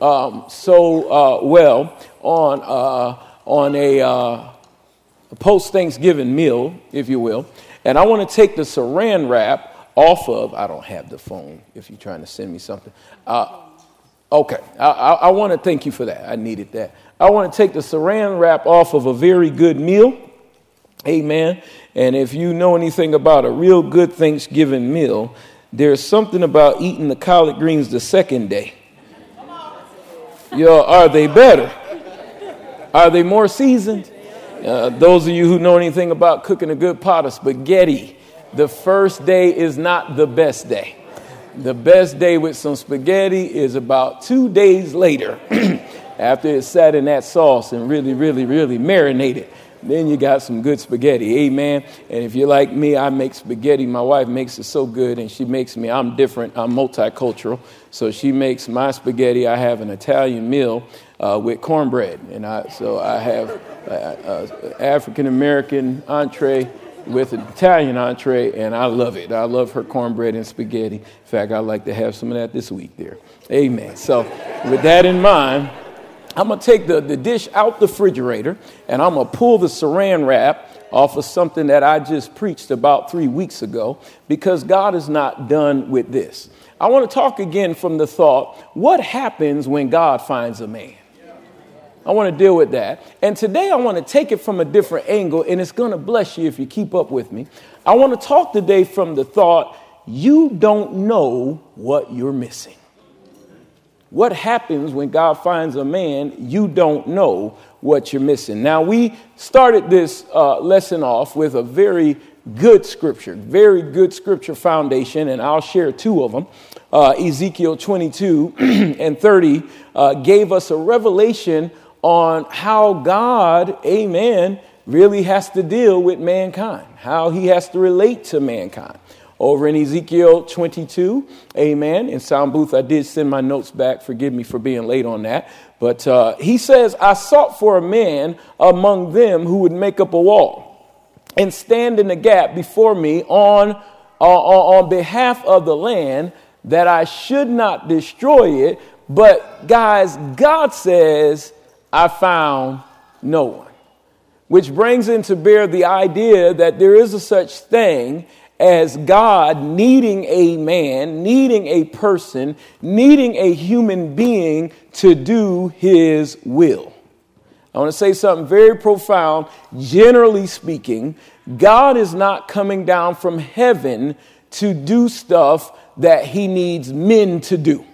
um, so uh, well on, uh, on a uh, post Thanksgiving meal, if you will. And I want to take the saran wrap off of, I don't have the phone if you're trying to send me something. Uh, okay, I, I, I want to thank you for that. I needed that. I want to take the saran wrap off of a very good meal. Amen. And if you know anything about a real good Thanksgiving meal, there's something about eating the collard greens the second day. Yo, are they better? Are they more seasoned? Uh, those of you who know anything about cooking a good pot of spaghetti, the first day is not the best day. The best day with some spaghetti is about two days later, after it's sat in that sauce and really, really, really marinated. Then you got some good spaghetti. Amen. And if you're like me, I make spaghetti. My wife makes it so good, and she makes me, I'm different, I'm multicultural. So she makes my spaghetti. I have an Italian meal uh, with cornbread. And I, so I have an African American entree with an Italian entree, and I love it. I love her cornbread and spaghetti. In fact, I'd like to have some of that this week there. Amen. So, with that in mind, I'm to take the, the dish out the refrigerator and I'm to pull the saran wrap off of something that I just preached about three weeks ago because God is not done with this. I want to talk again from the thought what happens when God finds a man? I want to deal with that. And today I want to take it from a different angle, and it's to bless you if you keep up with me. I want to talk today from the thought you don't know what you're missing. What happens when God finds a man you don't know what you're missing? Now, we started this uh, lesson off with a very good scripture, very good scripture foundation, and I'll share two of them. Uh, Ezekiel 22 and 30 uh, gave us a revelation on how God, amen, really has to deal with mankind, how he has to relate to mankind over in Ezekiel 22. Amen. In Sound Booth, I did send my notes back. Forgive me for being late on that. But uh, he says, I sought for a man among them who would make up a wall and stand in the gap before me on, uh, on behalf of the land that I should not destroy it. But guys, God says, I found no one. Which brings into bear the idea that there is a such thing as God needing a man, needing a person, needing a human being to do his will. I want to say something very profound. Generally speaking, God is not coming down from heaven to do stuff that he needs men to do.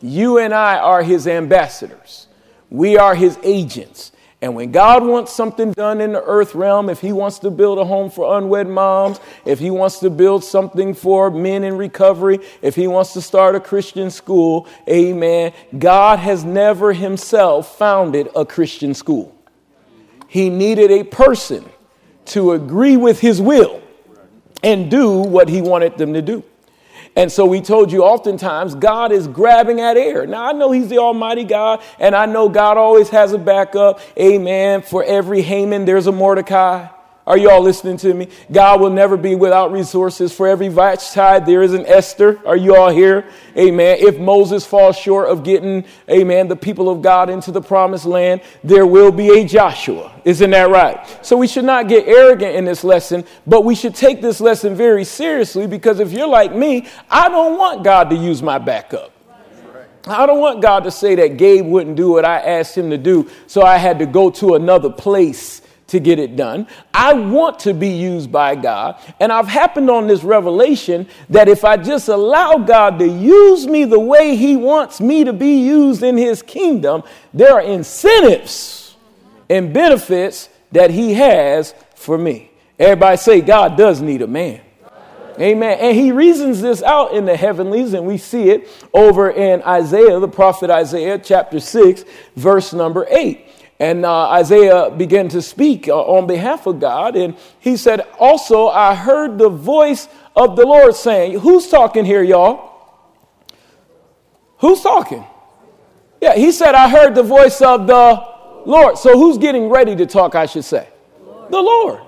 You and I are his ambassadors, we are his agents. And when God wants something done in the earth realm, if He wants to build a home for unwed moms, if He wants to build something for men in recovery, if He wants to start a Christian school, amen, God has never Himself founded a Christian school. He needed a person to agree with His will and do what He wanted them to do. And so we told you oftentimes God is grabbing at air. Now I know He's the Almighty God, and I know God always has a backup. Amen. For every Haman, there's a Mordecai. Are you all listening to me? God will never be without resources. For every tide, there is an Esther. Are you all here? Amen. If Moses falls short of getting, amen, the people of God into the promised land, there will be a Joshua. Isn't that right? So we should not get arrogant in this lesson, but we should take this lesson very seriously because if you're like me, I don't want God to use my backup. I don't want God to say that Gabe wouldn't do what I asked him to do, so I had to go to another place to get it done. I want to be used by God. And I've happened on this revelation that if I just allow God to use me the way He wants me to be used in His kingdom, there are incentives and benefits that He has for me. Everybody say, God does need a man. Amen. And he reasons this out in the heavenlies, and we see it over in Isaiah, the prophet Isaiah, chapter 6, verse number 8. And uh, Isaiah began to speak uh, on behalf of God. And he said, Also, I heard the voice of the Lord saying, Who's talking here, y'all? Who's talking? Yeah, he said, I heard the voice of the Lord. So who's getting ready to talk, I should say? The Lord.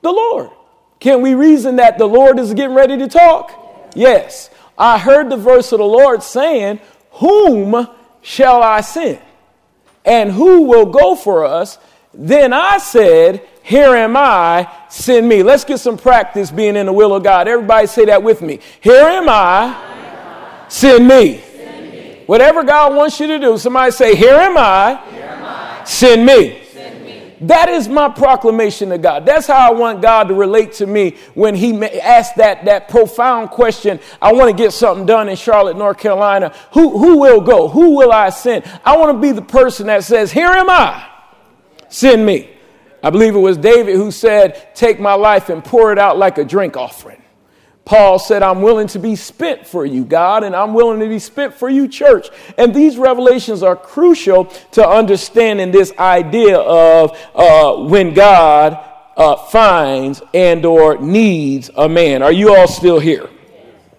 The Lord. Can we reason that the Lord is getting ready to talk? Yes. I heard the voice of the Lord saying, Whom shall I send? And who will go for us? Then I said, Here am I, send me. Let's get some practice being in the will of God. Everybody say that with me. Here am I, send me. Whatever God wants you to do, somebody say, Here am I, send me. That is my proclamation to God. That's how I want God to relate to me when He asked that, that profound question. I want to get something done in Charlotte, North Carolina. Who, who will go? Who will I send? I want to be the person that says, Here am I, send me. I believe it was David who said, Take my life and pour it out like a drink offering. Paul said, I'm willing to be spent for you, God, and I'm willing to be spent for you, church. And these revelations are crucial to understanding this idea of uh, when God uh, finds and or needs a man. Are you all still here?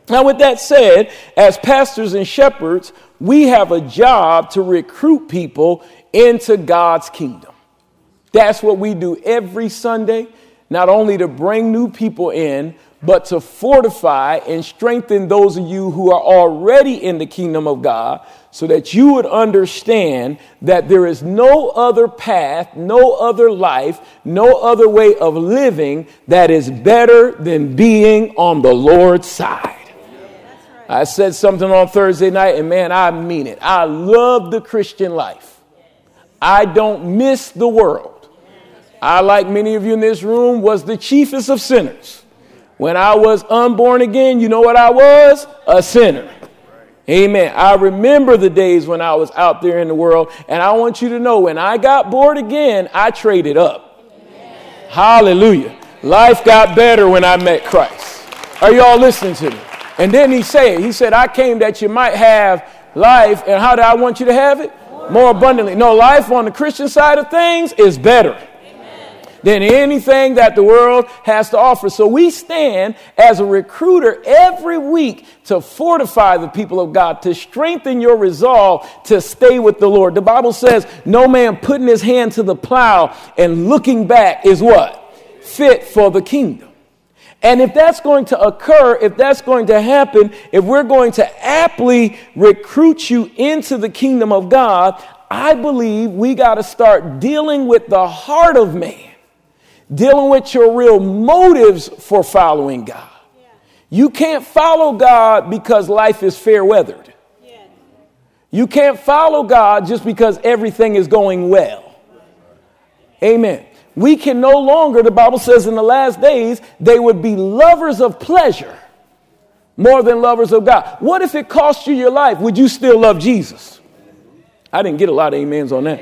Now, with that said, as pastors and shepherds, we have a job to recruit people into God's kingdom. That's what we do every Sunday, not only to bring new people in, but to fortify and strengthen those of you who are already in the kingdom of God so that you would understand that there is no other path, no other life, no other way of living that is better than being on the Lord's side. I said something on Thursday night, and man, I mean it. I love the Christian life. I don't miss the world. I, like many of you in this room, was the chiefest of sinners. When I was unborn again, you know what I was? A sinner. Amen. I remember the days when I was out there in the world, and I want you to know when I got born again, I traded up. Amen. Hallelujah. Life got better when I met Christ. Are you all listening to me? And then he said, He said, I came that you might have life, and how do I want you to have it? More abundantly. No, life on the Christian side of things is better than anything that the world has to offer. So we stand as a recruiter every week to fortify the people of God, to strengthen your resolve to stay with the Lord. The Bible says, no man putting his hand to the plow and looking back is what? Fit for the kingdom. And if that's going to occur, if that's going to happen, if we're going to aptly recruit you into the kingdom of God, I believe we got to start dealing with the heart of man dealing with your real motives for following God. You can't follow God because life is fair weathered. You can't follow God just because everything is going well. Amen. We can no longer, the Bible says in the last days, they would be lovers of pleasure more than lovers of God. What if it cost you your life? Would you still love Jesus? I didn't get a lot of amens on that.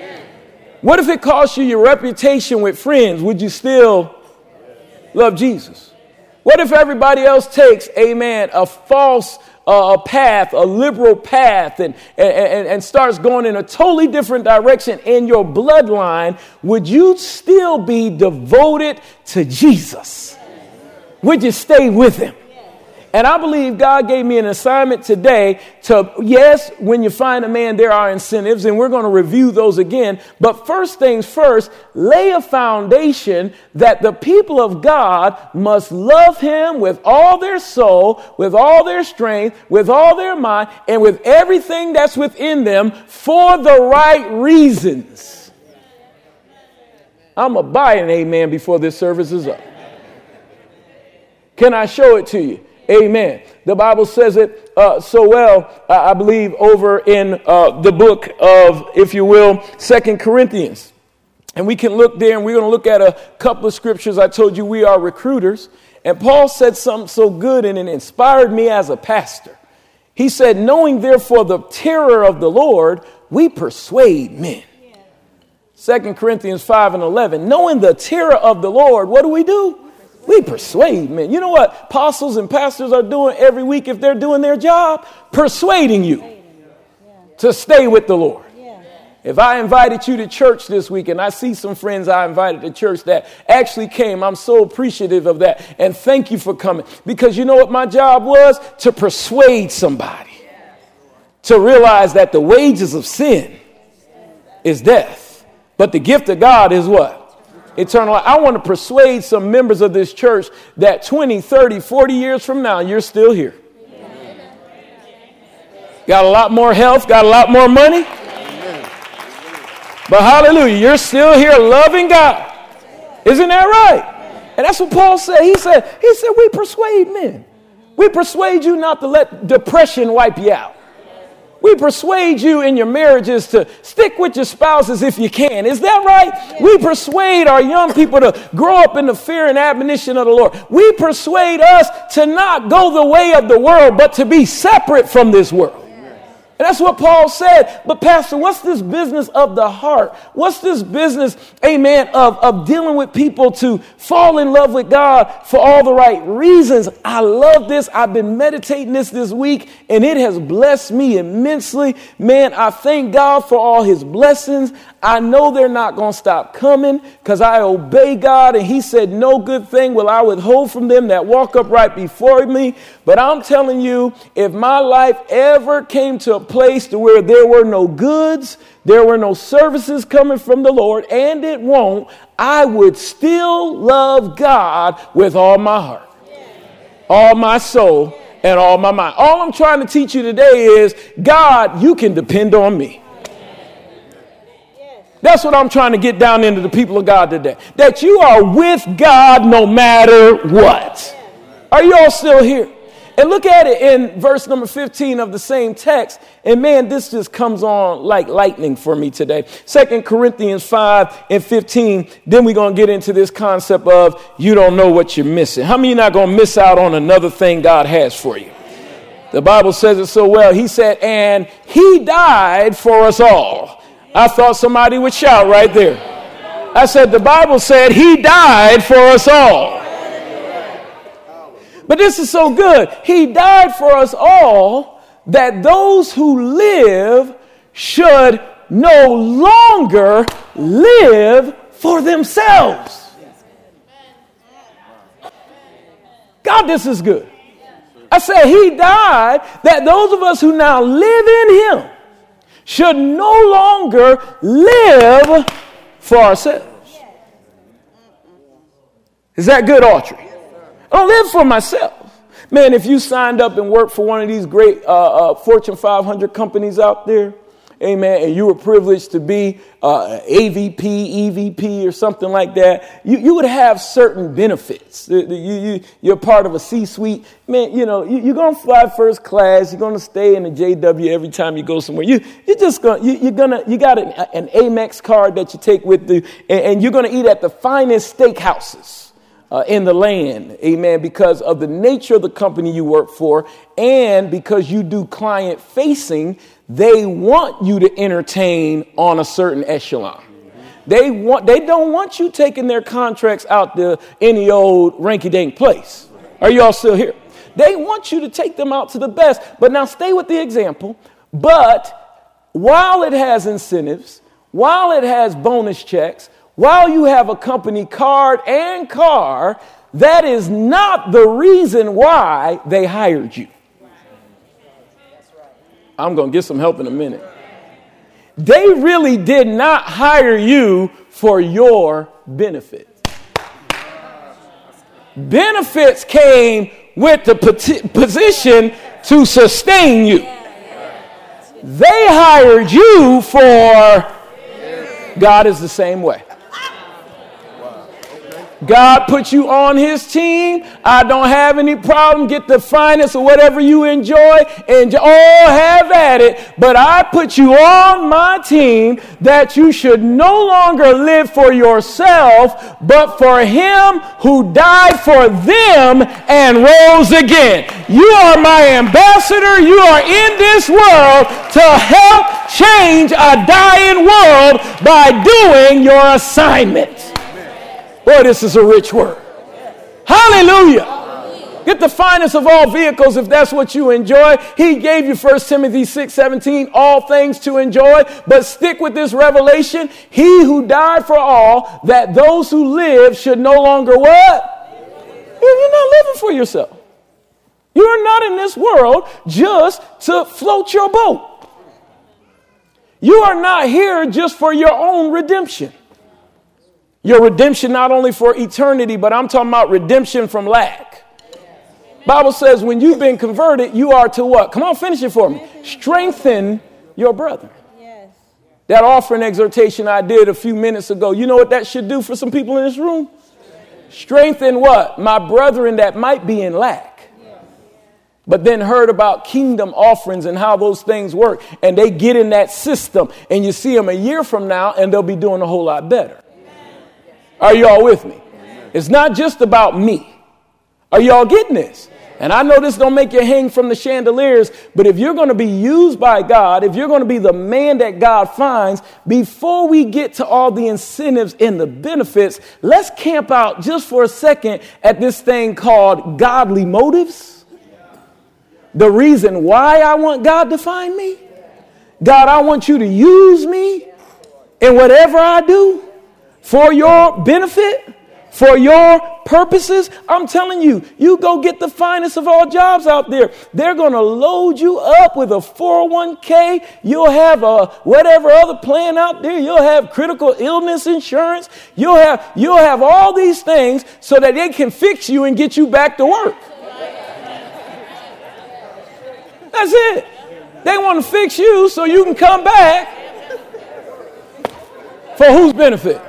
What if it cost you your reputation with friends? Would you still love Jesus? What if everybody else takes, amen, a false uh, path, a liberal path, and, and, and starts going in a totally different direction in your bloodline? Would you still be devoted to Jesus? Would you stay with him? And I believe God gave me an assignment today to, yes, when you find a man, there are incentives, and we're going to review those again. But first things first, lay a foundation that the people of God must love him with all their soul, with all their strength, with all their mind, and with everything that's within them for the right reasons. I'm going to buy an amen before this service is up. Can I show it to you? Amen. The Bible says it uh, so well, uh, I believe, over in uh, the book of, if you will, Second Corinthians. And we can look there and we're going to look at a couple of scriptures. I told you we are recruiters. And Paul said something so good and it inspired me as a pastor. He said, Knowing therefore the terror of the Lord, we persuade men. Second Corinthians 5 and 11. Knowing the terror of the Lord, what do we do? We persuade men. You know what apostles and pastors are doing every week if they're doing their job? Persuading you to stay with the Lord. If I invited you to church this week and I see some friends I invited to church that actually came, I'm so appreciative of that. And thank you for coming. Because you know what my job was? To persuade somebody to realize that the wages of sin is death. But the gift of God is what? Eternal life. I want to persuade some members of this church that 20, 30, 40 years from now, you're still here. got a lot more health, got a lot more money. But hallelujah, you're still here loving God. Isn't that right? And that's what Paul said. He said, he said, we persuade men. We persuade you not to let depression wipe you out. We persuade you in your marriages to stick with your spouses if you can. Is that right? We persuade our young people to grow up in the fear and admonition of the Lord. We persuade us to not go the way of the world, but to be separate from this world. And that's what Paul said. But, Pastor, what's this business of the heart? What's this business, amen, of, of dealing with people to fall in love with God for all the right reasons? I love this. I've been meditating this this week, and it has blessed me immensely. Man, I thank God for all his blessings. I know they're not going to stop coming because I obey God, and He said, No good thing will I withhold from them that walk upright before me. But I'm telling you, if my life ever came to a place to where there were no goods, there were no services coming from the Lord, and it won't, I would still love God with all my heart, all my soul, and all my mind. All I'm trying to teach you today is God, you can depend on me. That's what I'm trying to get down into the people of God today. That you are with God no matter what. Are you all still here? And look at it in verse number 15 of the same text. And man, this just comes on like lightning for me today. Second Corinthians 5 and 15. Then we're going to get into this concept of you don't know what you're missing. How many are not going to miss out on another thing God has for you? The Bible says it so well. He said, and he died for us all I thought somebody would shout right there. I said, The Bible said he died for us all. But this is so good. He died for us all that those who live should no longer live for themselves. God, this is good. I said, He died that those of us who now live in Him should no longer live for ourselves. Is that good, Autry? I don't live for myself. Man, if you signed up and worked for one of these great uh, uh, Fortune 500 companies out there, amen, and you were privileged to be uh, AVP, EVP, or something like that, you, you would have certain benefits. You, you, you're part of a C suite. Man, you know, you, are going to fly first class. You're going to stay in the JW every time you go somewhere. You, you're just going you, you're gonna, you got an, an Amex card that you take with you, and, and you're going to eat at the finest steakhouses. Uh, in the land, amen, because of the nature of the company you work for and because you do client facing, they want you to entertain on a certain echelon. They want they don't want you taking their contracts out to any old ranky dank place. Are you all still here? They want you to take them out to the best. But now stay with the example. But while it has incentives, while it has bonus checks, while you have a company card and car, that is not the reason why they hired you. I'm going to get some help in a minute. They really did not hire you for your benefit. Benefits came with the position to sustain you. They hired you for God is the same way. God put you on his team. I don't have any problem. Get the finest or whatever you enjoy and all have at it. But I put you on my team that you should no longer live for yourself, but for him who died for them and rose again. You are my ambassador. You are in this world to help change a dying world by doing your assignment. Boy, this is a rich word. Hallelujah. Get the finest of all vehicles if that's what you enjoy. He gave you 1 Timothy 6 17, all things to enjoy. But stick with this revelation. He who died for all, that those who live should no longer what? You're not living for yourself. You're not in this world just to float your boat. You are not here just for your own redemption. Your redemption not only for eternity, but I'm talking about redemption from lack. Bible says when you've been converted, you are to what? Come on, finish it for me. Strengthen your brother. That offering exhortation I did a few minutes ago, you know what that should do for some people in this room? Strengthen what? My brethren that might be in lack but then heard about kingdom offerings and how those things work. And they get in that system, and you see them a year from now, and they'll be doing a whole lot better. Are y'all with me? It's not just about me. Are y'all getting this? And I know this don't make you hang from the chandeliers, but if you're going to be used by God, if you're going to be the man that God finds, before we get to all the incentives and the benefits, let's camp out just for a second at this thing called godly motives the reason why I want God to find me. God, I want you to use me in whatever I do for your benefit, for your purposes. I'm telling you, you go get the finest of all jobs out there. They're going to load you up with a 401k. You'll have a whatever other plan out there. You'll have critical illness insurance. You'll have, you'll have all these things so that they can fix you and get you back to work. That's it. They want to fix you so you can come back for whose benefit?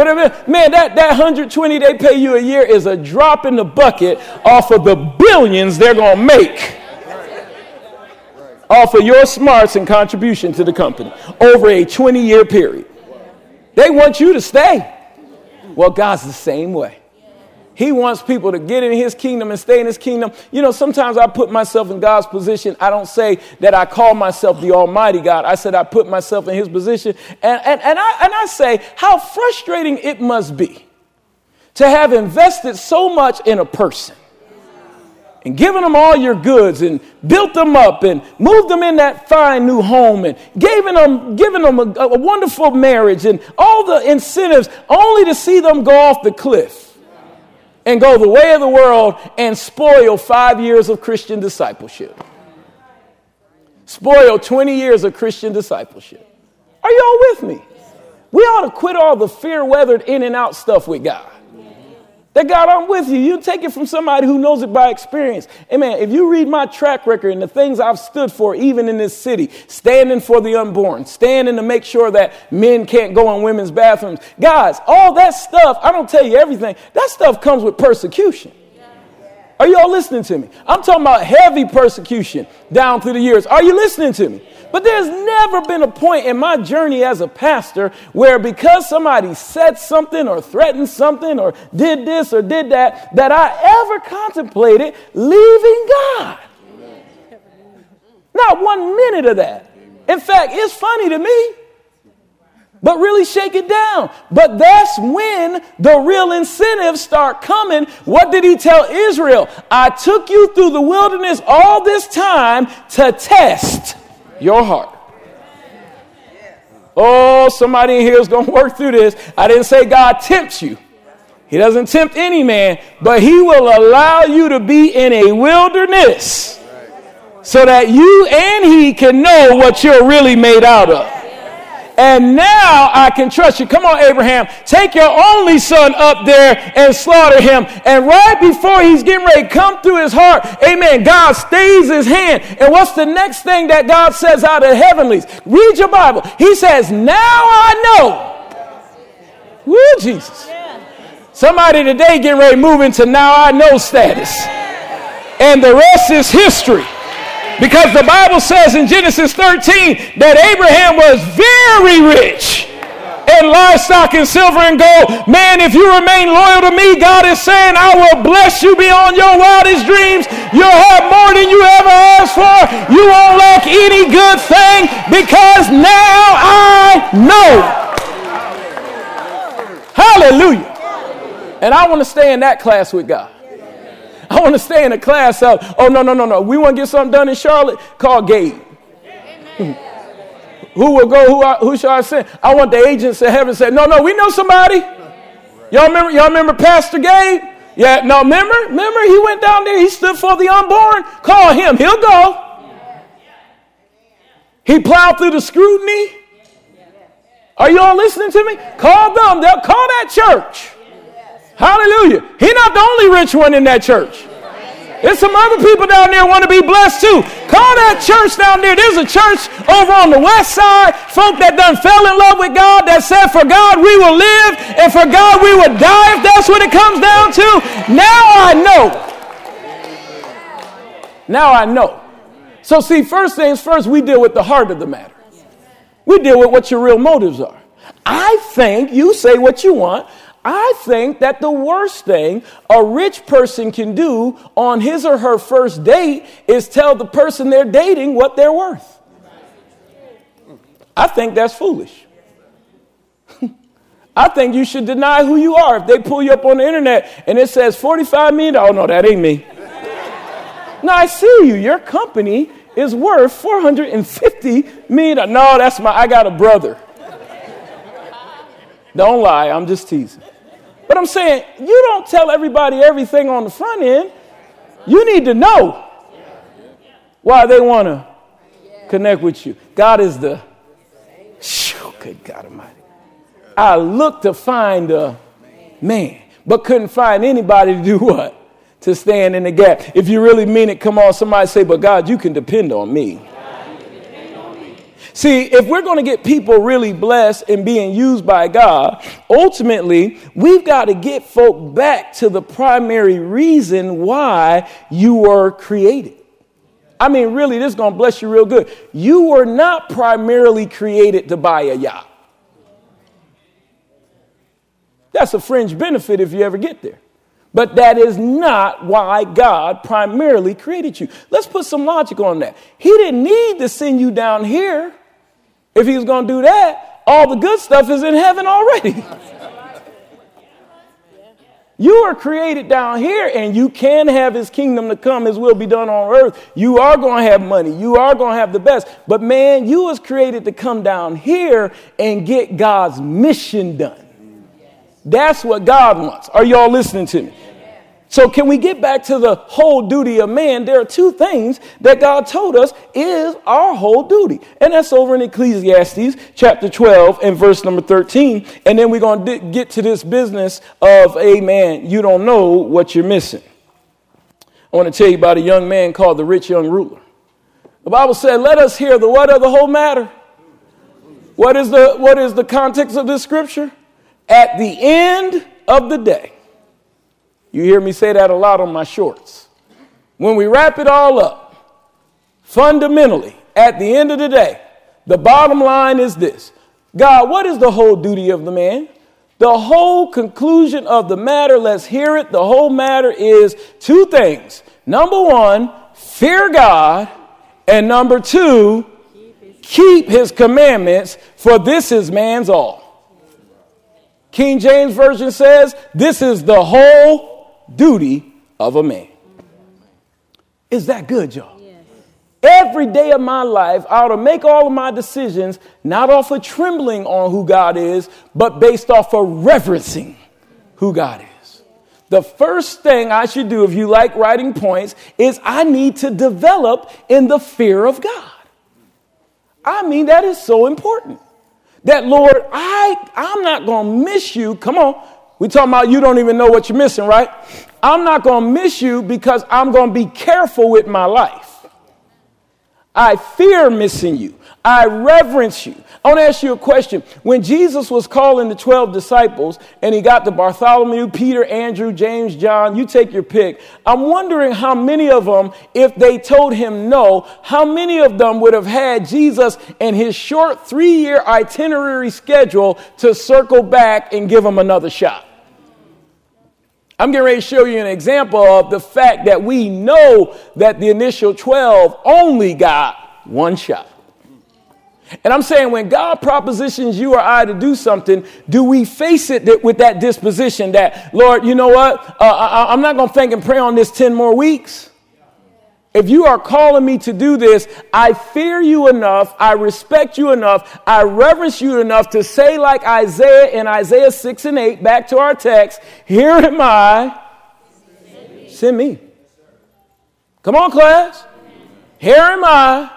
Whatever. Man, that, that 120 they pay you a year is a drop in the bucket off of the billions they're going to make off of your smarts and contribution to the company over a 20 year period. They want you to stay. Well, God's the same way. He wants people to get in his kingdom and stay in his kingdom. You know, sometimes I put myself in God's position. I don't say that I call myself the Almighty God. I said I put myself in his position. And, and, and, I, and I say how frustrating it must be to have invested so much in a person and given them all your goods and built them up and moved them in that fine new home and given them, given them a, a wonderful marriage and all the incentives only to see them go off the cliff and go the way of the world and spoil five years of Christian discipleship. Spoil 20 years of Christian discipleship. Are y'all with me? We ought to quit all the fear weathered in and out stuff we God. That God, I'm with you. You take it from somebody who knows it by experience. Amen. If you read my track record and the things I've stood for, even in this city, standing for the unborn, standing to make sure that men can't go in women's bathrooms, guys, all that stuff, I don't tell you everything, that stuff comes with persecution. Are y'all listening to me? I'm talking about heavy persecution down through the years. Are you listening to me? But there's never been a point in my journey as a pastor where because somebody said something or threatened something or did this or did that, that I ever contemplated leaving God. Not one minute of that. In fact, it's funny to me but really shake it down. But that's when the real incentives start coming. What did he tell Israel? I took you through the wilderness all this time to test your heart. Oh, somebody in here is going to work through this. I didn't say God tempts you. He doesn't tempt any man, but he will allow you to be in a wilderness so that you and he can know what you're really made out of and now I can trust you. Come on, Abraham, take your only son up there and slaughter him. And right before he's getting ready come through his heart, amen, God stays his hand. And what's the next thing that God says out of the heavenlies? Read your Bible. He says, Now I know. Woo, Jesus. Somebody today getting ready to move into now I know status. And the rest is history. Because the Bible says in Genesis 13 that Abraham was very rich in livestock and silver and gold. Man, if you remain loyal to me, God is saying, I will bless you beyond your wildest dreams. You'll have more than you ever asked for. You won't lack any good thing because now I know. Hallelujah. And I want to stay in that class with God. I want to stay in a class of, oh, no, no, no, no. We want to get something done in Charlotte? Call Gabe. Who will go? Who, I, who shall I send? I want the agents of heaven to say, no, no, we know somebody. Y'all remember, y'all remember Pastor Gabe? Yeah, no, remember? Remember he went down there, he stood for the unborn? Call him, he'll go. He plowed through the scrutiny. Are you all listening to me? Call them. They'll call that church. Hallelujah. He's not the only rich one in that church. There's some other people down there want to be blessed too. Call that church down there. There's a church over on the west side, folk that done fell in love with God that said, For God we will live and for God we will die if that's what it comes down to. Now I know. Now I know. So, see, first things first, we deal with the heart of the matter. We deal with what your real motives are. I think you say what you want. I think that the worst thing a rich person can do on his or her first date is tell the person they're dating what they're worth. I think that's foolish. I think you should deny who you are. If they pull you up on the internet and it says 45 million, oh no, that ain't me. no, I see you. Your company is worth 450 million. No, that's my, I got a brother. Don't lie, I'm just teasing. But I'm saying, you don't tell everybody everything on the front end. You need to know why they want to connect with you. God is the, shoo, good God Almighty. I looked to find a man, but couldn't find anybody to do what? To stand in the gap. If you really mean it, come on, somebody say, but God, you can depend on me. See, if we're going to get people really blessed and being used by God, ultimately, we've got to get folk back to the primary reason why you were created. I mean, really, this is going to bless you real good. You were not primarily created to buy a yacht. That's a fringe benefit if you ever get there. But that is not why God primarily created you. Let's put some logic on that. He didn't need to send you down here if he was going to do that, all the good stuff is in heaven already. You are created down here and you can have his kingdom to come, his will be done on earth. You are going to have money. You are going to have the best. But man, you was created to come down here and get God's mission done. That's what God wants. Are y'all listening to me? So, can we get back to the whole duty of man? There are two things that God told us is our whole duty. And that's over in Ecclesiastes chapter 12 and verse number 13. And then we're going to get to this business of, a man, you don't know what you're missing. I want to tell you about a young man called the rich young ruler. The Bible said, Let us hear the what of the whole matter. What is the, what is the context of this scripture? At the end of the day you hear me say that a lot on my shorts. When we wrap it all up, fundamentally, at the end of the day, the bottom line is this God, what is the whole duty of the man? The whole conclusion of the matter, let's hear it. The whole matter is two things. Number one, fear God. And number two, keep his commandments, for this is man's all. King James Version says, this is the whole duty of a man. Is that good, y'all? Every day of my life, I ought to make all of my decisions not off of trembling on who God is, but based off of reverencing who God is. The first thing I should do, if you like writing points, is I need to develop in the fear of God. I mean, that is so important. That, Lord, I, I'm not going to miss you. Come on. We talking about you don't even know what you're missing, right? I'm not going to miss you because I'm going to be careful with my life. I fear missing you. I reverence you. I want to ask you a question. When Jesus was calling the 12 disciples and he got to Bartholomew, Peter, Andrew, James, John, you take your pick. I'm wondering how many of them, if they told him no, how many of them would have had Jesus and his short three year itinerary schedule to circle back and give him another shot? I'm getting ready to show you an example of the fact that we know that the initial 12 only got one shot. And I'm saying when God propositions you or I to do something, do we face it with that disposition that, Lord, you know what? Uh, I, I'm not going to think and pray on this 10 more weeks. If you are calling me to do this, I fear you enough, I respect you enough, I reverence you enough to say, like Isaiah in Isaiah 6 and 8, back to our text, Here am I, send me. Come on, class. Here am I,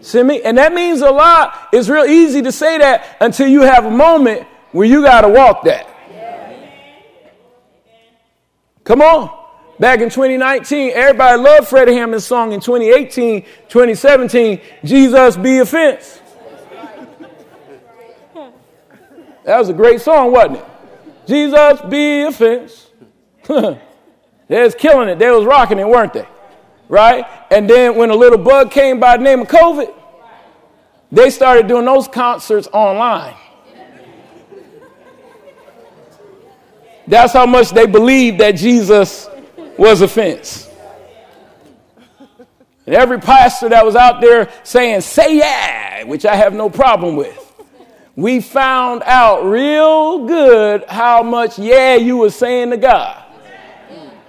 send me. And that means a lot. It's real easy to say that until you have a moment where you got to walk that. Come on. Back in 2019, everybody loved Freddie Hammond's song. In 2018, 2017, Jesus be a fence. That was a great song, wasn't it? Jesus be a fence. they was killing it. They was rocking it, weren't they? Right? And then when a little bug came by the name of COVID, they started doing those concerts online. That's how much they believed that Jesus was offense. And every pastor that was out there saying, say yeah, which I have no problem with, we found out real good how much yeah you were saying to God.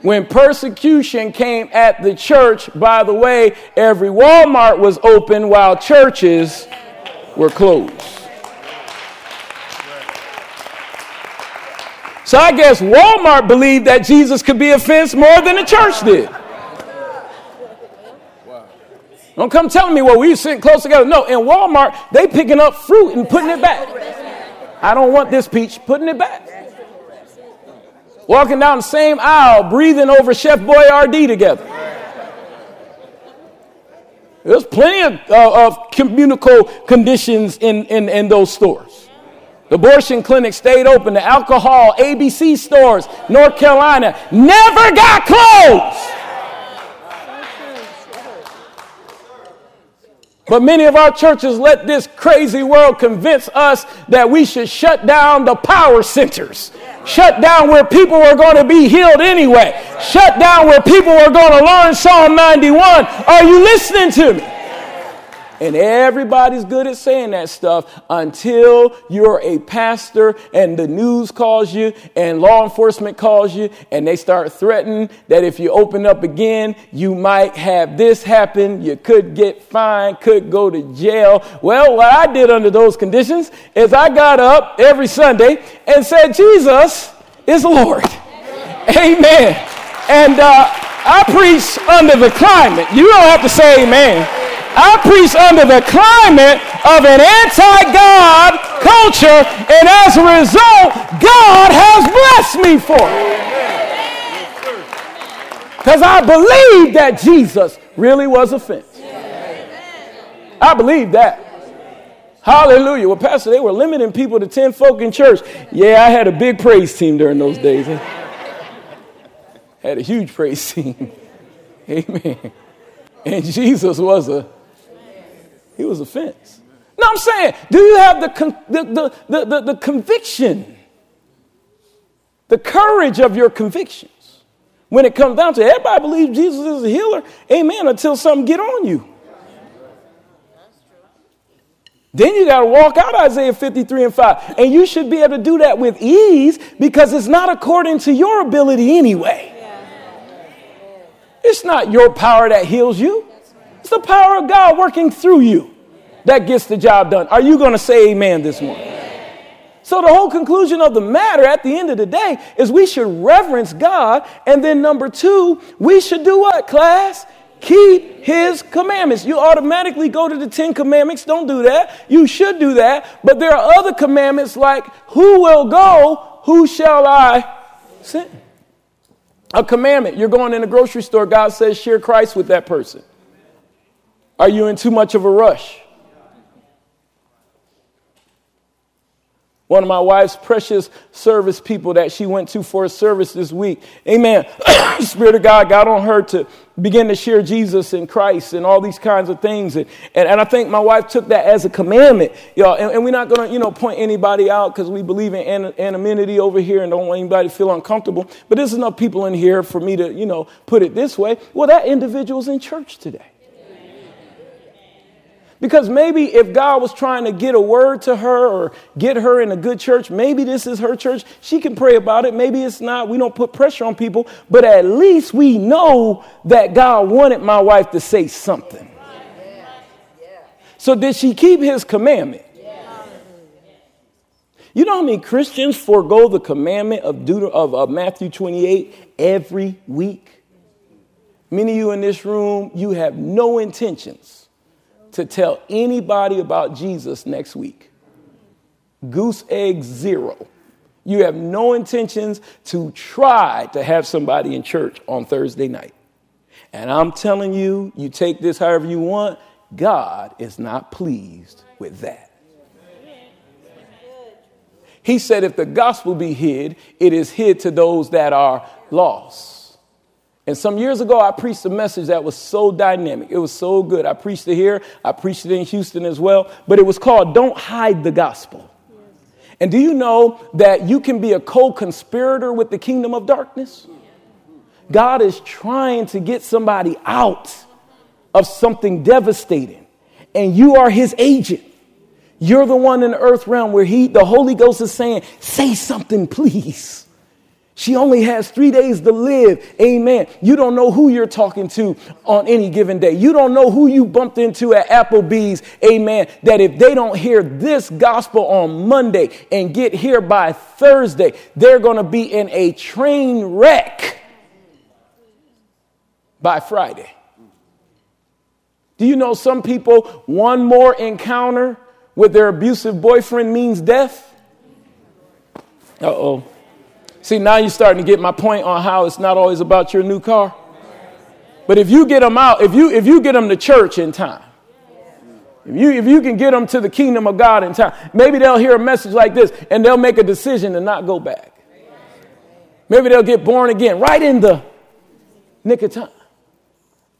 When persecution came at the church, by the way, every Walmart was open while churches were closed. So I guess Walmart believed that Jesus could be offense more than the church did. Don't come telling me, well, we sitting close together. No, in Walmart, they picking up fruit and putting it back. I don't want this peach, putting it back. Walking down the same aisle, breathing over Chef Boyardee together. There's plenty of, uh, of communicable conditions in, in, in those stores. Abortion clinic stayed open. The alcohol, ABC stores, North Carolina, never got closed. But many of our churches let this crazy world convince us that we should shut down the power centers. Shut down where people are going to be healed anyway. Shut down where people are going to learn Psalm 91. Are you listening to me? And everybody's good at saying that stuff until you're a pastor and the news calls you and law enforcement calls you and they start threatening that if you open up again, you might have this happen. You could get fined, could go to jail. Well, what I did under those conditions is I got up every Sunday and said, Jesus is Lord. Amen. And uh, I preach under the climate. You don't have to say amen. I preach under the climate of an anti God culture, and as a result, God has blessed me for it. Because I believe that Jesus really was a offense. I believe that. Hallelujah. Well, Pastor, they were limiting people to 10 folk in church. Yeah, I had a big praise team during those days. had a huge praise team. Amen. And Jesus was a he was offense. No, I'm saying, do you have the, con- the, the, the, the, conviction, the courage of your convictions? When it comes down to it, everybody believes Jesus is a healer, amen, until something get on you. Then you got to walk out Isaiah 53 and 5. And you should be able to do that with ease because it's not according to your ability anyway. It's not your power that heals you, it's the power of God working through you that gets the job done. Are you going to say amen this morning? So, the whole conclusion of the matter at the end of the day is we should reverence God. And then, number two, we should do what, class? Keep his commandments. You automatically go to the Ten Commandments. Don't do that. You should do that. But there are other commandments like, Who will go? Who shall I send? A commandment. You're going in a grocery store. God says, Share Christ with that person. Are you in too much of a rush? One of my wife's precious service people that she went to for a service this week. Amen. Spirit of God got on her to begin to share Jesus and Christ and all these kinds of things. And, and, and I think my wife took that as a commandment. Y'all, and, and we're not going to, you know, point anybody out because we believe in an, anonymity over here and don't want anybody to feel uncomfortable. But there's enough people in here for me to, you know, put it this way. Well, that individual's in church today. Because maybe if God was trying to get a word to her or get her in a good church, maybe this is her church. She can pray about it. Maybe it's not. We don't put pressure on people. But at least we know that God wanted my wife to say something. So did she keep his commandment? You know how many Christians forego the commandment of, Deut- of, of Matthew 28 every week? Many of you in this room, you have no intentions to tell anybody about Jesus next week. Goose egg zero. You have no intentions to try to have somebody in church on Thursday night. And I'm telling you, you take this however you want, God is not pleased with that. He said, if the gospel be hid, it is hid to those that are lost. And some years ago, I preached a message that was so dynamic. It was so good. I preached it here, I preached it in Houston as well, but it was called Don't Hide the Gospel. And do you know that you can be a co conspirator with the kingdom of darkness? God is trying to get somebody out of something devastating, and you are his agent. You're the one in the earth realm where he, the Holy Ghost is saying, Say something, please. She only has three days to live. Amen. You don't know who you're talking to on any given day. You don't know who you bumped into at Applebee's. Amen. That if they don't hear this gospel on Monday and get here by Thursday, they're going to be in a train wreck by Friday. Do you know some people, one more encounter with their abusive boyfriend means death? Uh oh. See, now you're starting to get my point on how it's not always about your new car. But if you get them out, if you if you get them to church in time, if you if you can get them to the kingdom of God in time, maybe they'll hear a message like this and they'll make a decision to not go back. Maybe they'll get born again right in the nick of time.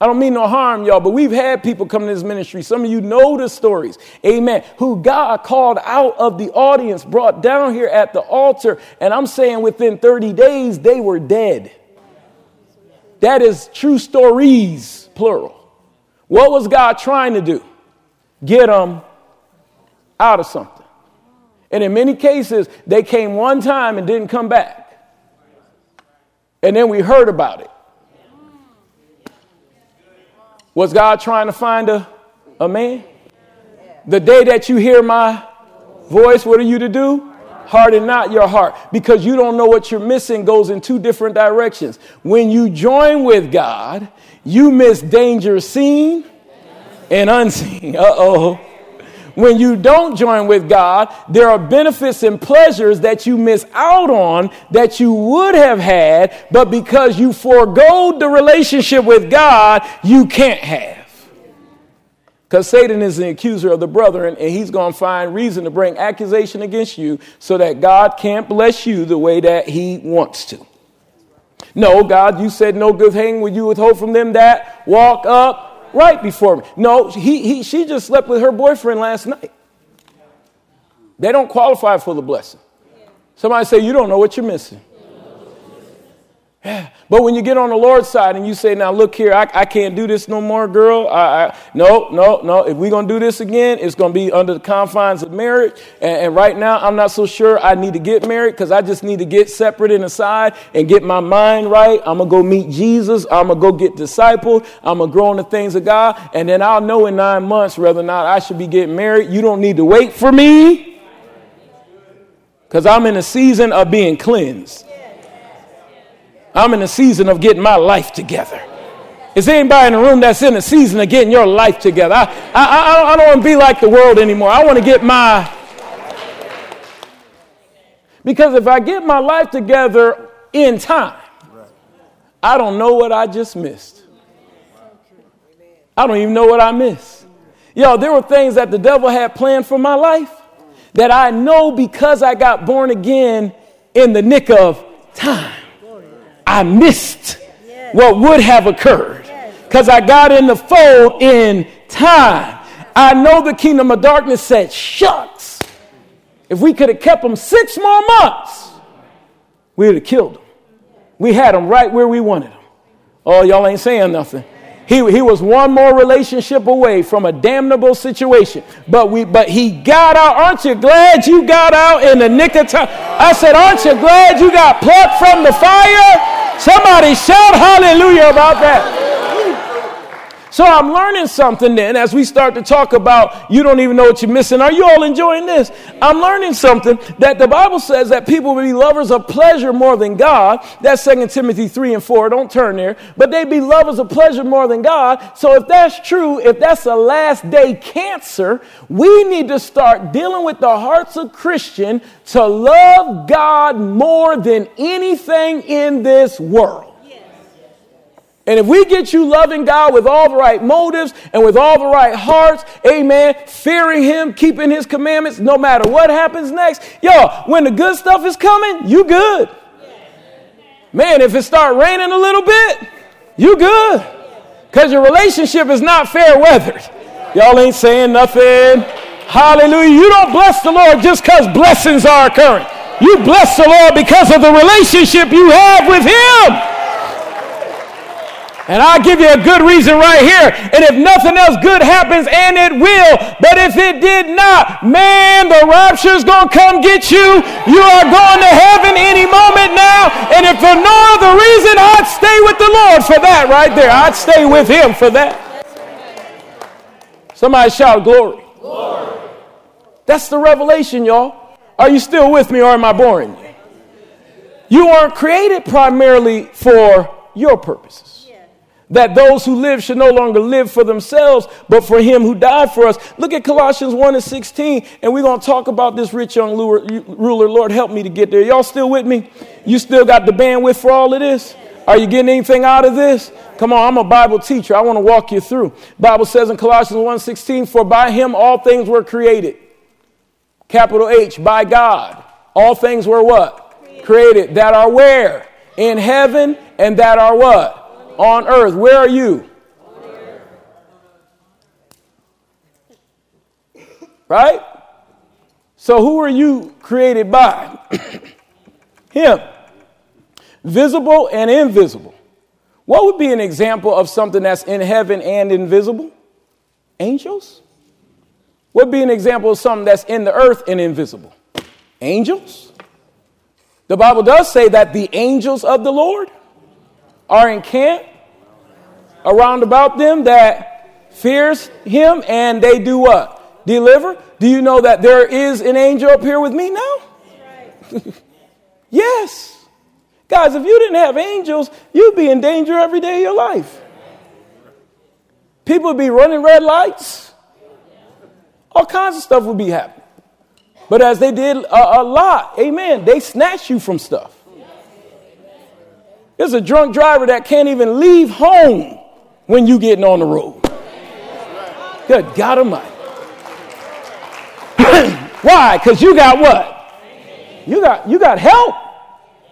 I don't mean no harm, y'all, but we've had people come to this ministry. Some of you know the stories, amen, who God called out of the audience, brought down here at the altar, and I'm saying within 30 days they were dead. That is true stories, plural. What was God trying to do? Get them out of something. And in many cases, they came one time and didn't come back. And then we heard about it. Was God trying to find a, a man? The day that you hear my voice, what are you to do? Harden not your heart because you don't know what you're missing goes in two different directions. When you join with God, you miss danger seen and unseen. Uh oh. When you don't join with God, there are benefits and pleasures that you miss out on that you would have had, but because you forego the relationship with God, you can't have. Because Satan is the accuser of the brethren, and he's going to find reason to bring accusation against you so that God can't bless you the way that he wants to. No, God, you said no good thing would you withhold from them that walk up right before me. No, he, he, she just slept with her boyfriend last night. They don't qualify for the blessing. Somebody say, You don't know what you're missing. Yeah. But when you get on the Lord's side and you say, now look here, I, I can't do this no more, girl. I, I, no, no, no. If we're going to do this again, it's going to be under the confines of marriage. And, and right now, I'm not so sure I need to get married because I just need to get separate and aside and get my mind right. I'm going to go meet Jesus. I'm going to go get discipled. I'm going to grow in the things of God. And then I'll know in nine months whether or not I should be getting married. You don't need to wait for me because I'm in a season of being cleansed. I'm in a season of getting my life together. Is anybody in the room that's in a season of getting your life together? I, I, I, I don't want to be like the world anymore. I want to get my. Because if I get my life together in time, I don't know what I just missed. I don't even know what I missed. Yo, there were things that the devil had planned for my life that I know because I got born again in the nick of time. I missed what would have occurred because I got in the fold in time. I know the kingdom of darkness said, shucks, if we could have kept them six more months, we would have killed them. We had them right where we wanted them. Oh, y'all ain't saying nothing. He, he was one more relationship away from a damnable situation. But we but he got out. Aren't you glad you got out in the nick of time? I said, Aren't you glad you got plucked from the fire? Somebody shout hallelujah about that. So I'm learning something then as we start to talk about you don't even know what you're missing. Are you all enjoying this? I'm learning something that the Bible says that people will be lovers of pleasure more than God. That's 2 Timothy 3 and 4. Don't turn there. But they'd be lovers of pleasure more than God. So if that's true, if that's a last day cancer, we need to start dealing with the hearts of Christian to love God more than anything in this world. And if we get you loving God with all the right motives and with all the right hearts, amen, fearing Him, keeping His commandments, no matter what happens next, yo, when the good stuff is coming, you good. Man, if it start raining a little bit, you good. Because your relationship is not fair weathered. Y'all ain't saying nothing. Hallelujah. You don't bless the Lord just because blessings are occurring. You bless the Lord because of the relationship you have with Him. And I'll give you a good reason right here. And if nothing else good happens, and it will, but if it did not, man, the rapture's going to come get you. You are going to heaven any moment now. And if for no other reason, I'd stay with the Lord for that right there. I'd stay with Him for that. Somebody shout glory. glory. That's the revelation, y'all. Are you still with me or am I boring you? You weren't created primarily for your purposes that those who live should no longer live for themselves, but for him who died for us. Look at Colossians 1 and 16, and we're going to talk about this rich young ruler. Lord, help me to get there. Y'all still with me? You still got the bandwidth for all of this? Are you getting anything out of this? Come on, I'm a Bible teacher. I want to walk you through. Bible says in Colossians 1:16, "For by him all things were created." Capital H, by God. All things were what? Created, created that are where? In heaven and that are what? On earth. Where are you? Right? So, who are you created by? Him. Visible and invisible. What would be an example of something that's in heaven and invisible? Angels. What would be an example of something that's in the earth and invisible? Angels. The Bible does say that the angels of the Lord are encamped around about them that fears him and they do what? Deliver. Do you know that there is an angel up here with me now? yes. Guys, if you didn't have angels, you'd be in danger every day of your life. People would be running red lights. All kinds of stuff would be happening. But as they did a, a lot, amen, they snatch you from stuff. There's a drunk driver that can't even leave home when you getting on the road. Good God Almighty. Why? Because you got what? You got you got help.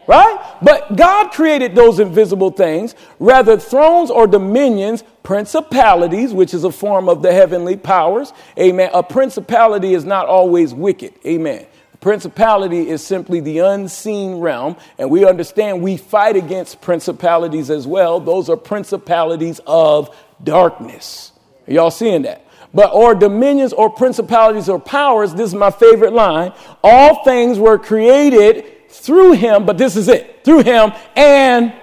Right? But God created those invisible things, rather thrones or dominions, principalities, which is a form of the heavenly powers. Amen. A principality is not always wicked. Amen. Principality is simply the unseen realm, and we understand we fight against principalities as well. Those are principalities of darkness. Are y'all seeing that? But or dominions or principalities or powers, this is my favorite line. All things were created through him, but this is it. Through him and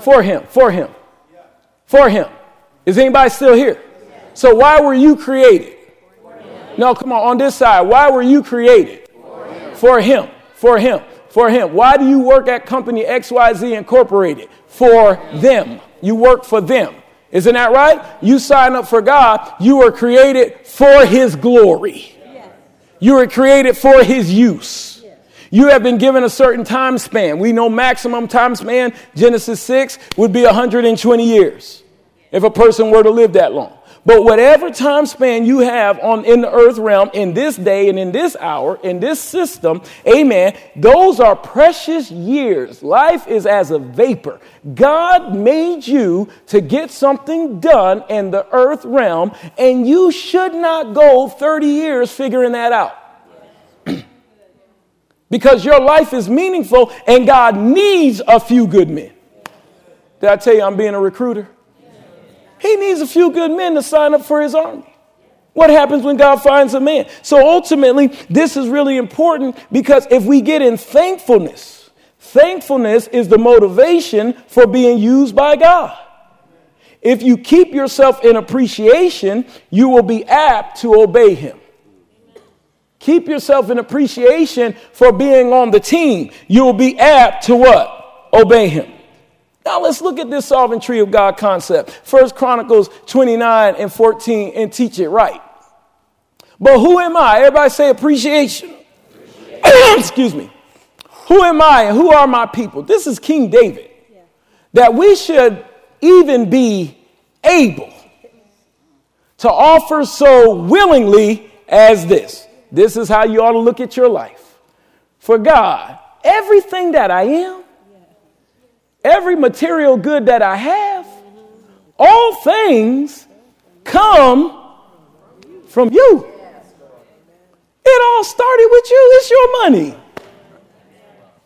for him. For him. For him. Is anybody still here? So why were you created? No, come on, on this side. Why were you created? For him. For him. For him. Why do you work at company XYZ Incorporated? For them. You work for them. Isn't that right? You sign up for God. You were created for his glory. You were created for his use. You have been given a certain time span. We know maximum time span, Genesis 6, would be 120 years if a person were to live that long. But whatever time span you have on in the earth realm in this day and in this hour, in this system, amen, those are precious years. Life is as a vapor. God made you to get something done in the earth realm, and you should not go 30 years figuring that out. because your life is meaningful and God needs a few good men. Did I tell you I'm being a recruiter? He needs a few good men to sign up for his army. What happens when God finds a man? So ultimately, this is really important because if we get in thankfulness, thankfulness is the motivation for being used by God. If you keep yourself in appreciation, you will be apt to obey him. Keep yourself in appreciation for being on the team. You will be apt to what? Obey him. Now let's look at this sovereignty of God concept. First Chronicles 29 and 14 and teach it right. But who am I? Everybody say appreciation. Excuse me. Who am I and who are my people? This is King David. That we should even be able to offer so willingly as this. This is how you ought to look at your life. For God, everything that I am, every material good that I have, all things come from you. It all started with you. It's your money.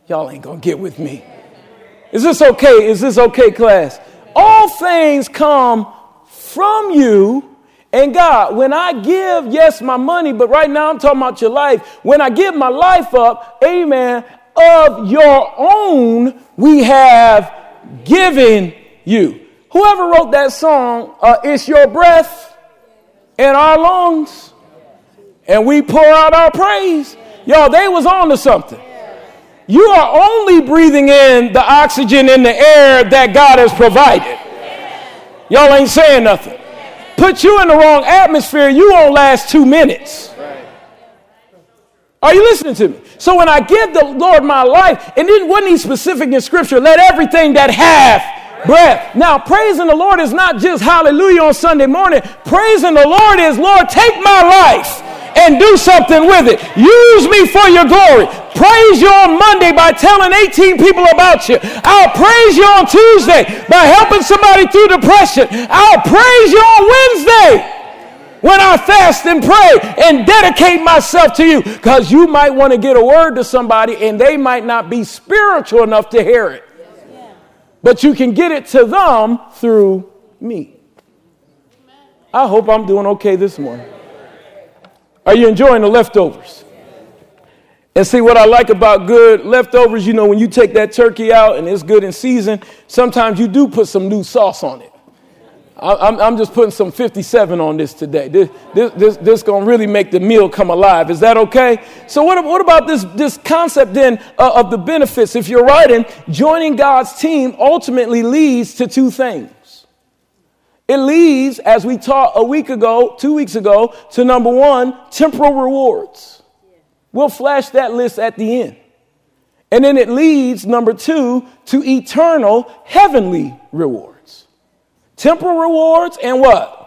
Y'all ain't gonna get with me. Is this okay? Is this okay, class? All things come from you and God, when I give, yes, my money, but right now I'm talking about your life. When I give my life up, amen, of your own we have given you. Whoever wrote that song, uh, It's Your Breath in Our Lungs, and we pour out our praise. Y'all, they was on to something. You are only breathing in the oxygen in the air that God has provided. Y'all ain't saying nothing put you in the wrong atmosphere, you won't last two minutes. Are you listening to me? So when I give the Lord my life, and it wasn't specific in scripture, let everything that hath breath. Now, praising the Lord is not just hallelujah on Sunday morning. Praising the Lord is, Lord, take my life and do something with it. Use me for your glory. Praise you on Monday by telling 18 people about you. I'll praise you on Tuesday by helping somebody through depression. I'll praise you on Wednesday when I fast and pray and dedicate myself to you because you might want to get a word to somebody and they might not be spiritual enough to hear it. But you can get it to them through me. I hope I'm doing okay this morning. Are you enjoying the leftovers? And see what I like about good leftovers, you know, when you take that turkey out and it's good in season, sometimes you do put some new sauce on it. I'm, I'm just putting some 57 on this today. This, this, this, this going to really make the meal come alive. Is that okay? So, what, what about this, this concept then uh, of the benefits? If you're writing, joining God's team ultimately leads to two things. It leads, as we taught a week ago, two weeks ago, to number one, temporal rewards. We'll flash that list at the end. And then it leads, number two, to eternal heavenly rewards. Temporal rewards and what?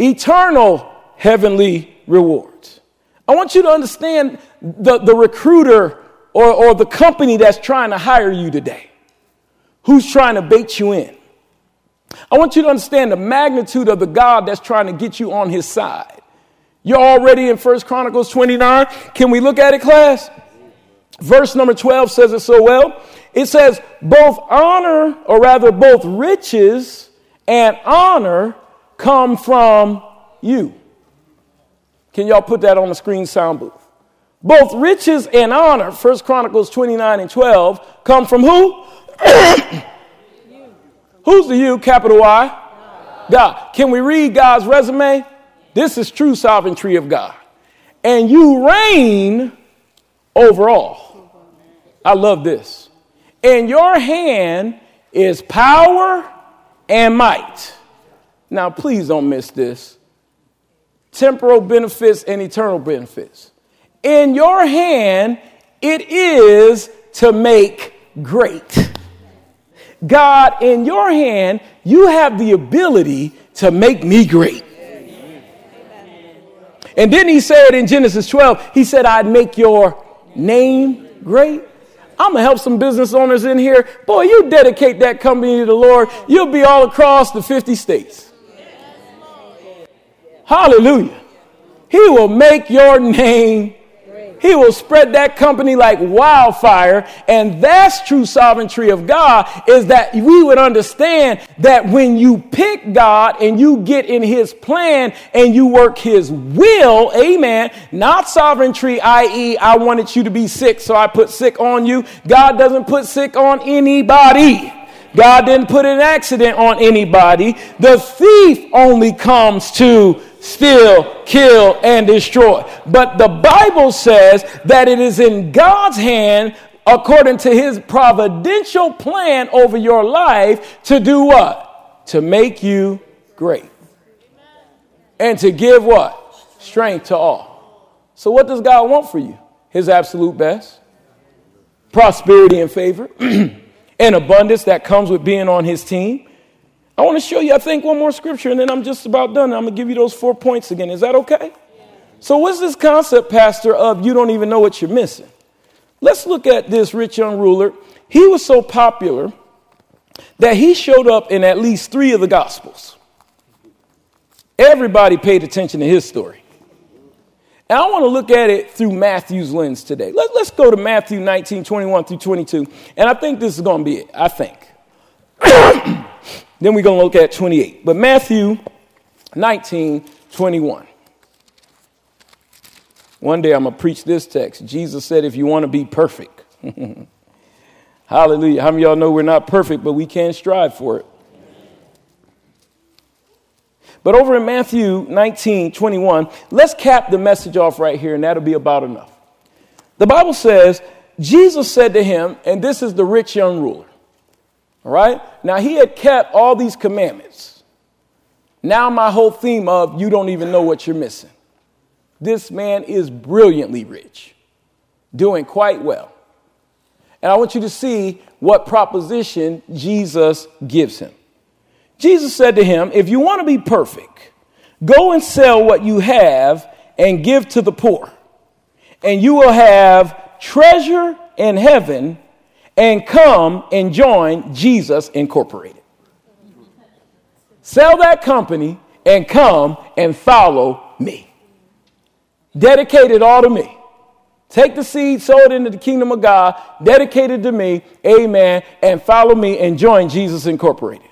Eternal heavenly rewards. I want you to understand the, the recruiter or, or the company that's trying to hire you today, who's trying to bait you in. I want you to understand the magnitude of the God that's trying to get you on his side. You're already in First Chronicles 29. Can we look at it, class? Verse number 12 says it so well. It says, both honor, or rather, both riches and honor come from you. Can y'all put that on the screen sound booth? Both riches and honor, First Chronicles 29 and 12, come from who? Who's the you, capital Y? God. Can we read God's resume? This is true sovereignty of God. And you reign over all. I love this. In your hand is power and might. Now, please don't miss this temporal benefits and eternal benefits. In your hand, it is to make great. God, in your hand, you have the ability to make me great. And then he said in Genesis 12, he said, I'd make your name great. I'm gonna help some business owners in here. Boy, you dedicate that company to the Lord, you'll be all across the 50 states. Hallelujah. He will make your name he will spread that company like wildfire. And that's true sovereignty of God is that we would understand that when you pick God and you get in his plan and you work his will, amen, not sovereignty, i.e., I wanted you to be sick, so I put sick on you. God doesn't put sick on anybody. God didn't put an accident on anybody. The thief only comes to steal, kill, and destroy. But the Bible says that it is in God's hand, according to his providential plan over your life, to do what? To make you great. And to give what? Strength to all. So, what does God want for you? His absolute best, prosperity and favor, and abundance that comes with being on his team I want to show you, I think, one more scripture, and then I'm just about done. I'm going to give you those four points again. Is that okay? So, what's this concept, Pastor, of you don't even know what you're missing? Let's look at this rich young ruler. He was so popular that he showed up in at least three of the Gospels. Everybody paid attention to his story. And I want to look at it through Matthew's lens today. Let, us go to Matthew 19, 21 through 22. And I think this is going to be it. I think. Then we're going to look at 28. But Matthew 19, 21. One day I'm going to preach this text. Jesus said, if you want to be perfect. Hallelujah. How many y'all know we're not perfect, but we can strive for it? But over in Matthew 19, 21, let's cap the message off right here, and that'll be about enough. The Bible says, Jesus said to him, and this is the rich young ruler. Right? Now, he had kept all these commandments. Now, my whole theme of you don't even know what you're missing. This man is brilliantly rich, doing quite well. And I want you to see what proposition Jesus gives him. Jesus said to him, If you want to be perfect, go and sell what you have and give to the poor, and you will have treasure in heaven and come and join Jesus Incorporated. Sell that company and come and follow me. Dedicate it all to me. Take the seed, sow it into the kingdom of God, dedicate it to me, amen, and follow me and join Jesus Incorporated.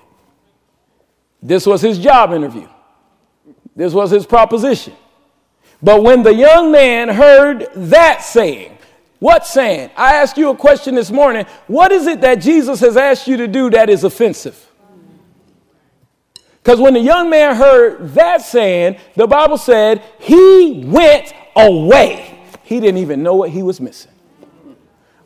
This was his job interview. This was his proposition. But when the young man heard that saying, what saying? I asked you a question this morning. What is it that Jesus has asked you to do that is offensive? Because when the young man heard that saying, the Bible said he went away. He didn't even know what he was missing.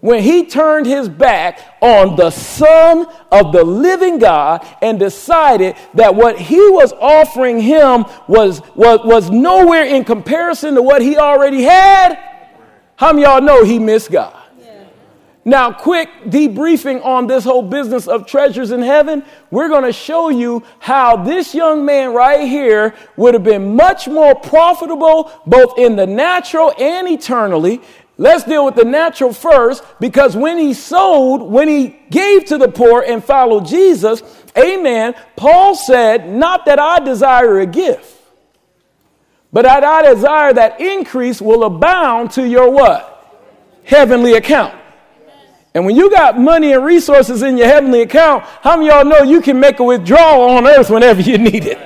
When he turned his back on the Son of the living God and decided that what he was offering him was, was, was nowhere in comparison to what he already had, how many y'all know he missed God? Now, quick debriefing on this whole business of treasures in heaven. We're going to show you how this young man right here would have been much more profitable both in the natural and eternally. Let's deal with the natural first because when he sold, when he gave to the poor and followed Jesus, amen, Paul said, Not that I desire a gift but I desire that increase will abound to your what? Heavenly account. And when you got money and resources in your heavenly account, how many y'all know you can make a withdrawal on earth whenever you need it?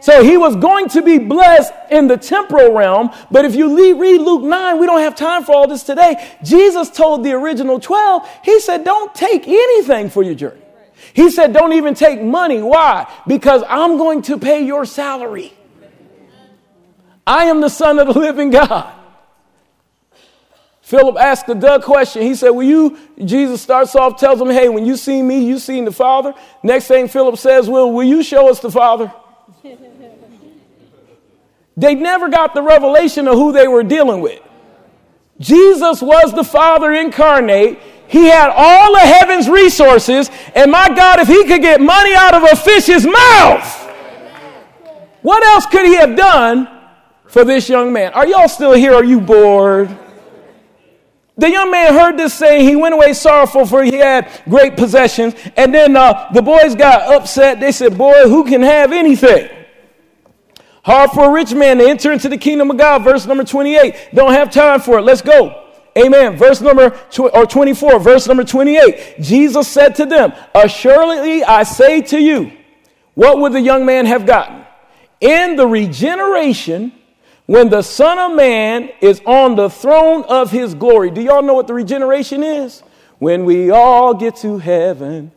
So he was going to be blessed in the temporal realm, but if you read Luke 9, we don't have time for all this today. Jesus told the original 12, he said, Don't take anything for your journey. He said, Don't even take money. Why? Because I'm going to pay your salary. I am the Son of the living God. Philip asked the Doug question. He said, Will you? Jesus starts off, tells him, Hey, when you see me, you seen the Father. Next thing Philip says, Well, will you show us the Father? they never got the revelation of who they were dealing with. Jesus was the Father incarnate. He had all of heaven's resources. And my God, if he could get money out of a fish's mouth, what else could he have done for this young man. Are y'all still here? Are you bored? The young man heard this saying. He went away sorrowful, for he had great possessions. And then uh, the boys got upset. They said, Boy, who can have anything? Hard for a rich man to enter into the kingdom of God. Verse number 28. Don't have time for it. Let's go. Amen. Verse number tw- or 24, verse number 28. Jesus said to them, Assuredly I say to you, what would the young man have gotten? In the regeneration when the Son of Man is on the throne of his glory. Do y'all know what the regeneration is? when we all get to heaven,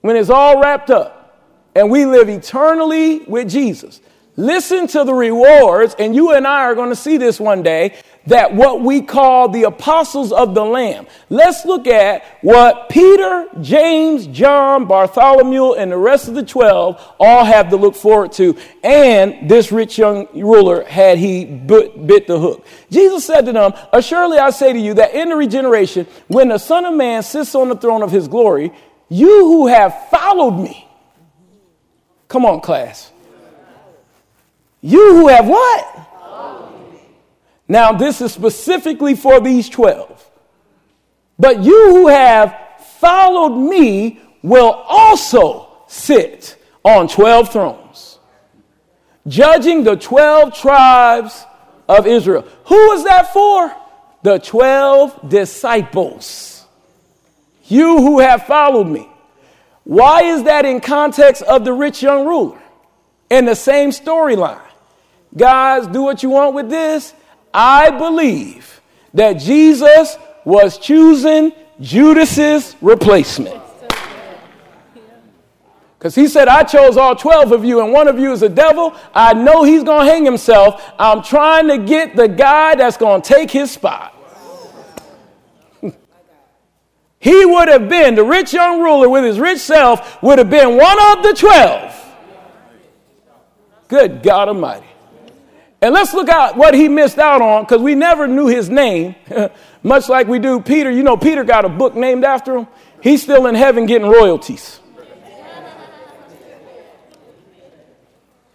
when it's all wrapped up and we live eternally with Jesus, listen to the rewards, and you and I are going to see this one day that what we call the apostles of the Lamb. Let's look at what Peter, James, John, Bartholomew, and the rest of the 12 all have to look forward to. And this rich young ruler had he bit, the hook. Jesus said to them, Assuredly I say to you that in the regeneration, when the Son of Man sits on the throne of his glory, you who have followed me, come on, class. You who have what? Now, this is specifically for these 12. But you who have followed me will also sit on 12 thrones, judging the 12 tribes of Israel. Who is that for? The 12 disciples. You who have followed me. Why is that in context of the rich young ruler? In the same storyline. Guys, do what you want with this. I believe that Jesus was choosing Judas's replacement. Because he said, I chose all 12 of you, and one of you is a devil. I know he's going to hang himself. I'm trying to get the guy that's going to take his spot. he would have been, the rich young ruler with his rich self, would have been one of the 12. Good God Almighty. And let's look at what he missed out on because we never knew his name, much like we do Peter. You know, Peter got a book named after him. He's still in heaven getting royalties.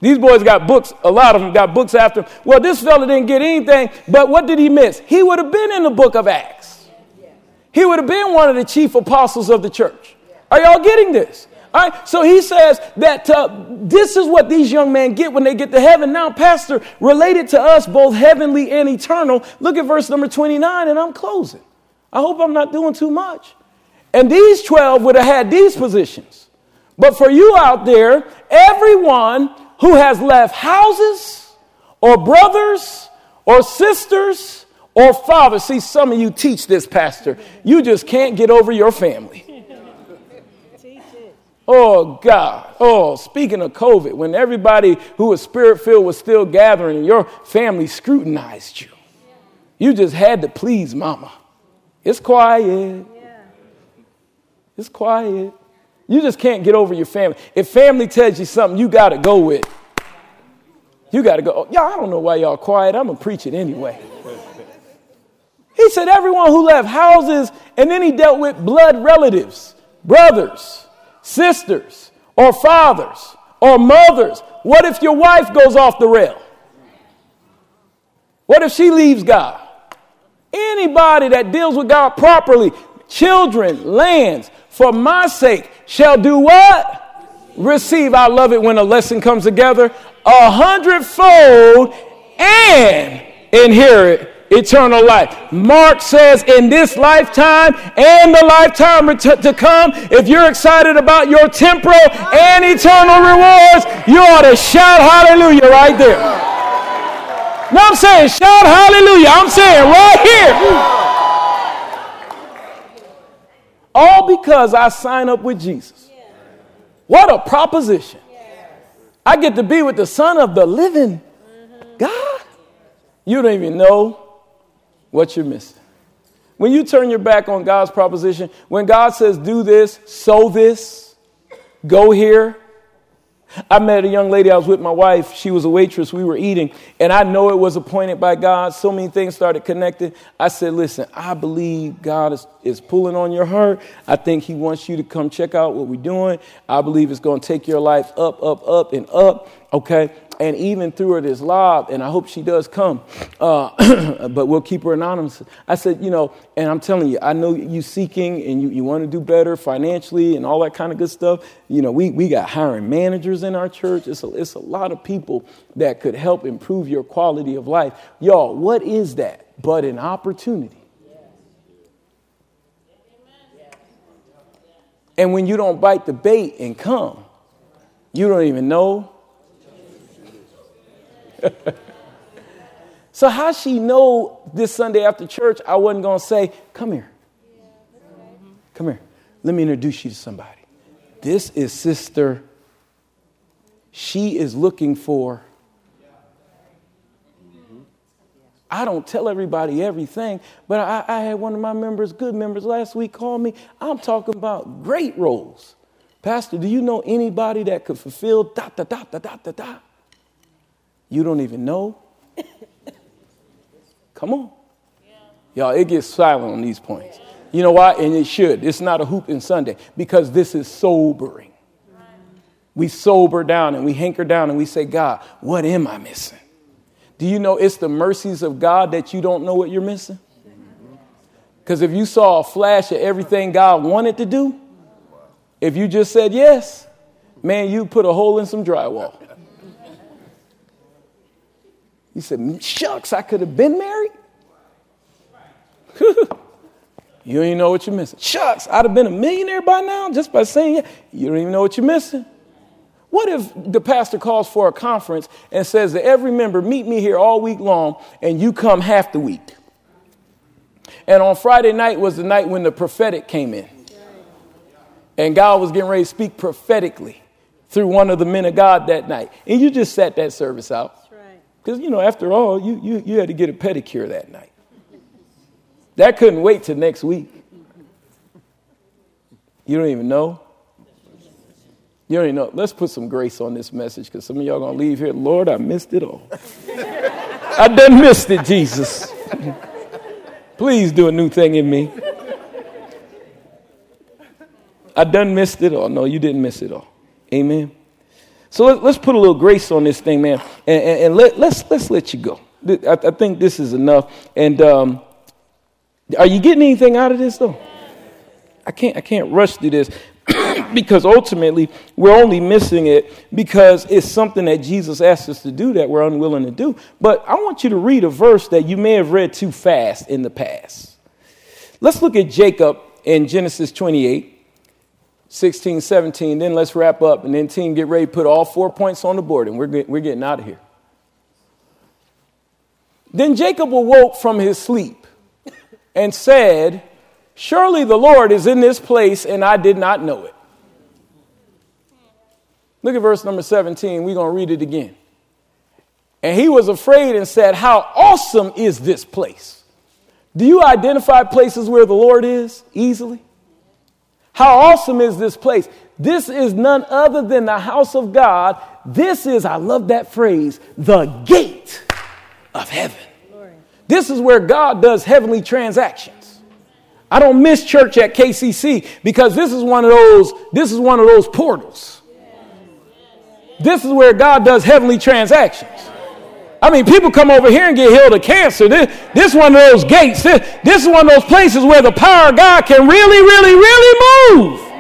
These boys got books, a lot of them got books after him. Well, this fella didn't get anything, but what did he miss? He would have been in the book of Acts. He would have been one of the chief apostles of the church. Are y'all getting this? All right, so he says that uh, this is what these young men get when they get to heaven. Now, Pastor, related to us, both heavenly and eternal, look at verse number 29, and I'm closing. I hope I'm not doing too much. And these 12 would have had these positions. But for you out there, everyone who has left houses or brothers or sisters or fathers, see, some of you teach this, Pastor, you just can't get over your family. Oh, God. Oh, speaking of COVID, when everybody who was spirit filled was still gathering and your family scrutinized you, you just had to please mama. It's quiet. It's quiet. You just can't get over your family. If family tells you something, you got to go with. You got to go. Y'all, I don't know why y'all quiet. I'm going to preach it anyway. He said, everyone who left houses, and then he dealt with blood relatives, brothers, sisters or fathers or mothers? What if your wife goes off the rail? What if she leaves God? Anybody that deals with God properly, children, lands, for my sake, shall do what? Receive. I love it when a lesson comes together a hundredfold and inherit eternal life. Mark says, in this lifetime and the lifetime to come, if you're excited about your temporal and eternal rewards, you ought to shout hallelujah right there. No, I'm saying shout hallelujah. I'm saying right here. All because I sign up with Jesus. What a proposition. I get to be with the Son of the living God. You don't even know what you're missing. When you turn your back on God's proposition, when God says, do this, sow this, go here. I met a young lady, I was with my wife. She was a waitress. We were eating, and I know it was appointed by God. So many things started connecting. I said, Listen, I believe God is, is pulling on your heart. I think He wants you to come check out what we're doing. I believe it's going to take your life up, up, up, and up. Okay and even through her this lob, and I hope she does come, uh, but we'll keep her anonymous. I said, you know, and I'm telling you, I know you seeking and you, you want to do better financially and all that kind of good stuff. You know, we, we got hiring managers in our church. It's a, it's a lot of people that could help improve your quality of life. Y'all, what is that but an opportunity? And when you don't bite the bait and come, you don't even know so how she know this Sunday after church I wasn't going to say, "Come here. Come here. Let me introduce you to somebody. This is Sister. She is looking for. I don't tell everybody everything, but I, I, had one of my members, good members, last week call me. I'm talking about great roles. Pastor, do you know anybody that could fulfill da da da da da da da? You don't even know? Come on. Y'all, it gets silent on these points. You know why? And it should. It's not a hooping Sunday because this is sobering. We sober down and we hanker down and we say, God, what am I missing? Do you know it's the mercies of God that you don't know what you're missing? Because if you saw a flash of everything God wanted to do, if you just said yes, man, you put a hole in some drywall. You said, shucks, I could have been married. you don't even know what you're missing. Shucks, I'd have been a millionaire by now just by saying yeah. You don't even know what you're missing. What if the pastor calls for a conference and says that every member meet me here all week long and you come half the week? And on Friday night was the night when the prophetic came in. And God was getting ready to speak prophetically through one of the men of God that night. And you just sat that service out. Because, you know, after all, you, you, you had to get a pedicure that night. That couldn't wait till next week. You don't even know. You don't even know. Let's put some grace on this message because some of y'all to leave here. Lord, I missed it all. I done missed it, Jesus. Please do a new thing in me. I done missed it all. No, you didn't miss it all. Amen. So let, us put a little grace on this thing, man, and, and, and let, let's, let's let you go. I, I, think this is enough. And um, are you getting anything out of this, though? I can't, I can't rush through this because ultimately we're only missing it because it's something that Jesus asked us to do that we're unwilling to do. But I want you to read a verse that you may have read too fast in the past. Let's look at Jacob in Genesis 28. 16, 17. Then let's wrap up, and then team get ready put all four points on the board, and we're, get, we're getting out of here. Then Jacob awoke from his sleep and said, Surely the Lord is in this place, and I did not know it. Look at verse number 17. We're going to read it again. And he was afraid and said, How awesome is this place? Do you identify places where the Lord is easily? How awesome is this place? This is none other than the house of God. This is, I love that phrase, the gate of heaven. This is where God does heavenly transactions. I don't miss church at KCC because this is one of those, this is one of those portals. This is where God does heavenly transactions. I mean, people come over here and get healed of cancer. This, this one of those gates. This, this is one of those places where the power of God can really, really, really move.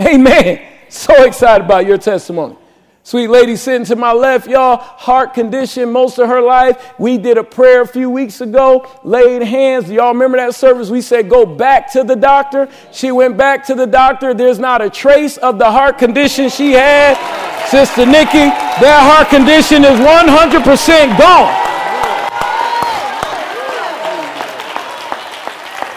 Amen. So excited about your testimony. Sweet lady sitting to my left, y'all, heart condition most of her life. We did a prayer a few weeks ago, laid hands. Y'all remember that service? We said, go back to the doctor. She went back to the doctor. There's not a trace of the heart condition she had. Sister Nikki, that heart condition is 100% gone.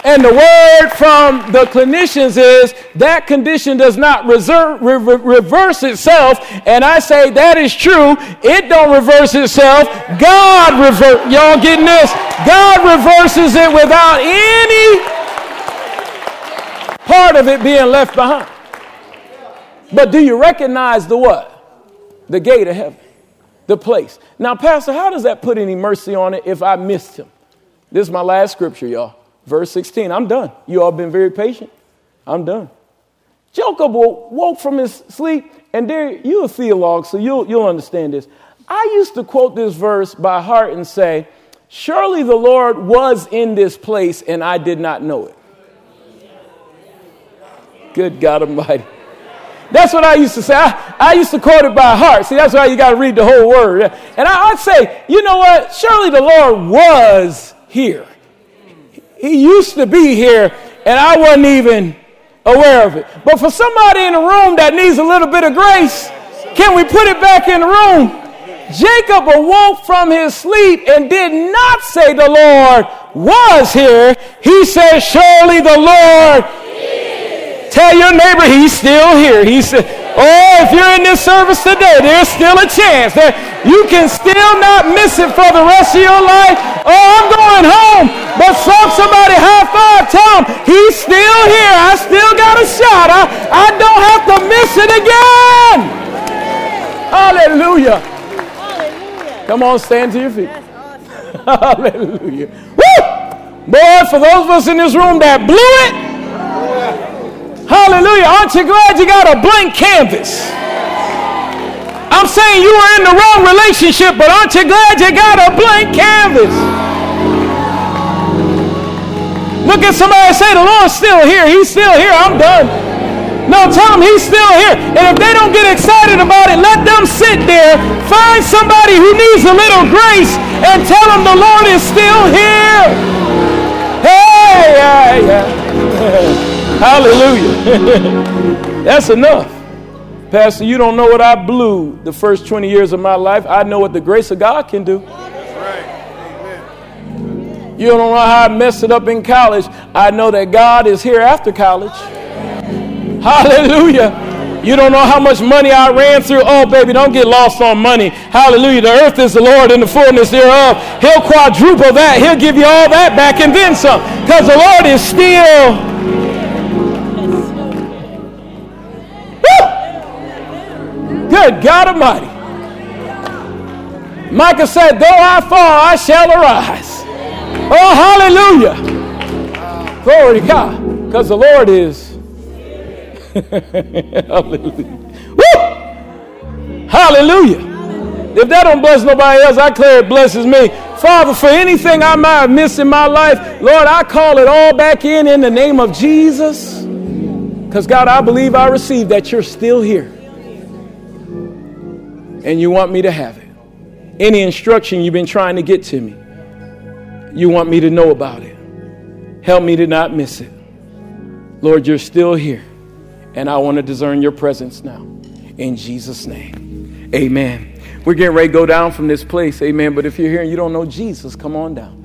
And the word from the clinicians is that condition does not reserve, re- reverse itself. And I say that is true. It don't reverse itself. God reverse. Y'all getting this? God reverses it without any part of it being left behind. But do you recognize the what? The gate of heaven, the place. Now, Pastor, how does that put any mercy on it if I missed him? This is my last scripture, y'all. Verse 16. I'm done. You all been very patient. I'm done. Jacob woke from his sleep, and there you're a theologue, so you'll, you'll understand this. I used to quote this verse by heart and say, Surely the Lord was in this place, and I did not know it. Good God Almighty. That's what I used to say. I, I used to quote it by heart. See, that's why you got to read the whole word. And I, I'd say, you know what? Surely the Lord was here. He used to be here, and I wasn't even aware of it. But for somebody in the room that needs a little bit of grace, can we put it back in the room? Jacob awoke from his sleep and did not say the Lord was here. He said, Surely the Lord Tell your neighbor he's still here. He said, Oh, if you're in this service today, there's still a chance that you can still not miss it for the rest of your life. Oh, I'm going home. But some somebody high five, tell him he's still here. I still got a shot. I, I don't have to miss it again. Hallelujah. Hallelujah. Come on, stand to your feet. Awesome. Hallelujah. Woo! Boy, for those of us in this room that blew it. Aren't you glad you got a blank canvas? I'm saying you were in the wrong relationship, but aren't you glad you got a blank canvas? Look at somebody say, The Lord's still here. He's still here. I'm done. No, tell them he's still here. And if they don't get excited about it, let them sit there, find somebody who needs a little grace, and tell them the Lord is still here. Hey, yeah, yeah. Hallelujah. That's enough. Pastor, you don't know what I blew the first 20 years of my life. I know what the grace of God can do. You don't know how I messed it up in college. I know that God is here after college. Hallelujah. You don't know how much money I ran through. Oh, baby, don't get lost on money. Hallelujah. The earth is the Lord and the fullness thereof. He'll quadruple that. He'll give you all that back and then some. Because the Lord is still Good God Almighty. Micah said, Though I fall, I shall arise. Oh, hallelujah. Glory to God. Because the Lord is. hallelujah. Woo! Hallelujah. If that don't bless nobody else, I declare it blesses me. Father, for anything I might have missed in my life, Lord, I call it all back in in the name of Jesus. Because, God, I believe I received that you're still here and you want me to have it. Any instruction you've been trying to get to me, you want me to know about it. Help me to not miss it. Lord, you're still here, and I want to discern your presence now. In Jesus' name, amen. We're getting ready to go down from this place, amen. But if you're here and you don't know Jesus, come on down.